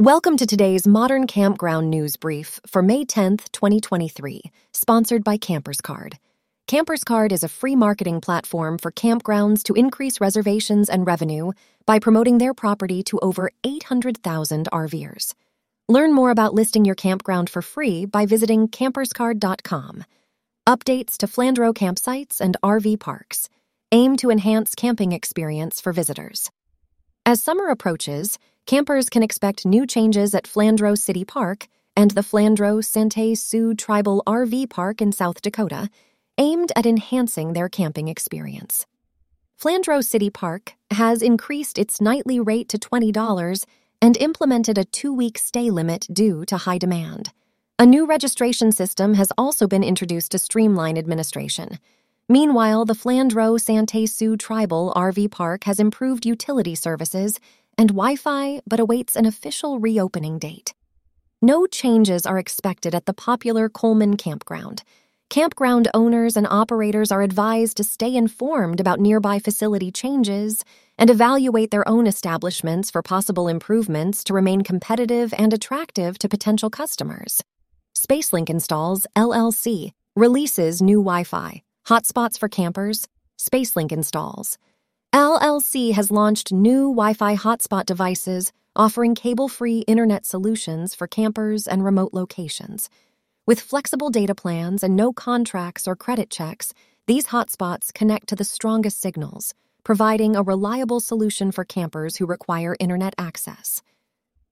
Welcome to today's Modern Campground News Brief for May 10th, 2023, sponsored by Campers Card. Campers Card is a free marketing platform for campgrounds to increase reservations and revenue by promoting their property to over 800,000 RVers. Learn more about listing your campground for free by visiting camperscard.com. Updates to Flandreau campsites and RV parks aim to enhance camping experience for visitors. As summer approaches, campers can expect new changes at Flandreau City Park and the Flandreau Santee Sioux Tribal RV Park in South Dakota, aimed at enhancing their camping experience. Flandreau City Park has increased its nightly rate to $20 and implemented a two week stay limit due to high demand. A new registration system has also been introduced to streamline administration. Meanwhile, the Flandreau Santee Sioux Tribal RV Park has improved utility services and Wi Fi, but awaits an official reopening date. No changes are expected at the popular Coleman Campground. Campground owners and operators are advised to stay informed about nearby facility changes and evaluate their own establishments for possible improvements to remain competitive and attractive to potential customers. SpaceLink Installs, LLC, releases new Wi Fi, hotspots for campers, SpaceLink Installs. LLC has launched new Wi Fi hotspot devices offering cable free internet solutions for campers and remote locations. With flexible data plans and no contracts or credit checks, these hotspots connect to the strongest signals, providing a reliable solution for campers who require internet access.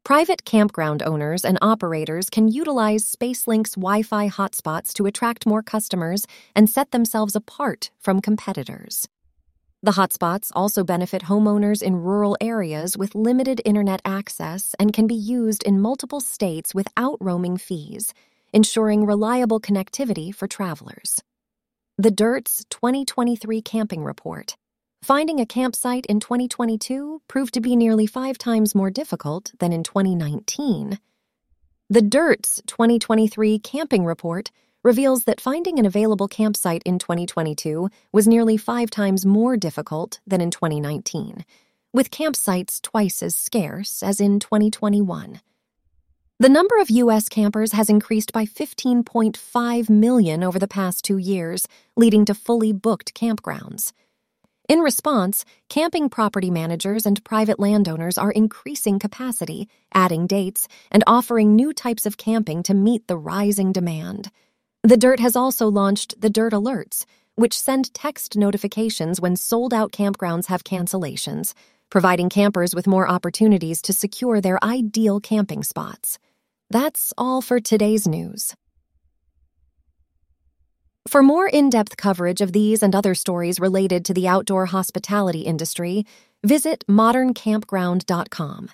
Private campground owners and operators can utilize SpaceLink's Wi Fi hotspots to attract more customers and set themselves apart from competitors. The hotspots also benefit homeowners in rural areas with limited internet access and can be used in multiple states without roaming fees, ensuring reliable connectivity for travelers. The Dyrt's 2023 Camping Report. Finding a campsite in 2022 proved to be nearly five times more difficult than in 2019. The Dyrt's 2023 Camping Report reveals that finding an available campsite in 2022 was nearly five times more difficult than in 2019, with campsites twice as scarce as in 2021. The number of U.S. campers has increased by 15.5 million over the past two years, leading to fully booked campgrounds. In response, camping property managers and private landowners are increasing capacity, adding dates, and offering new types of camping to meet the rising demand. The Dyrt has also launched the Dyrt Alerts, which send text notifications when sold out campgrounds have cancellations, providing campers with more opportunities to secure their ideal camping spots. That's all for today's news. For more in depth coverage of these and other stories related to the outdoor hospitality industry, visit moderncampground.com.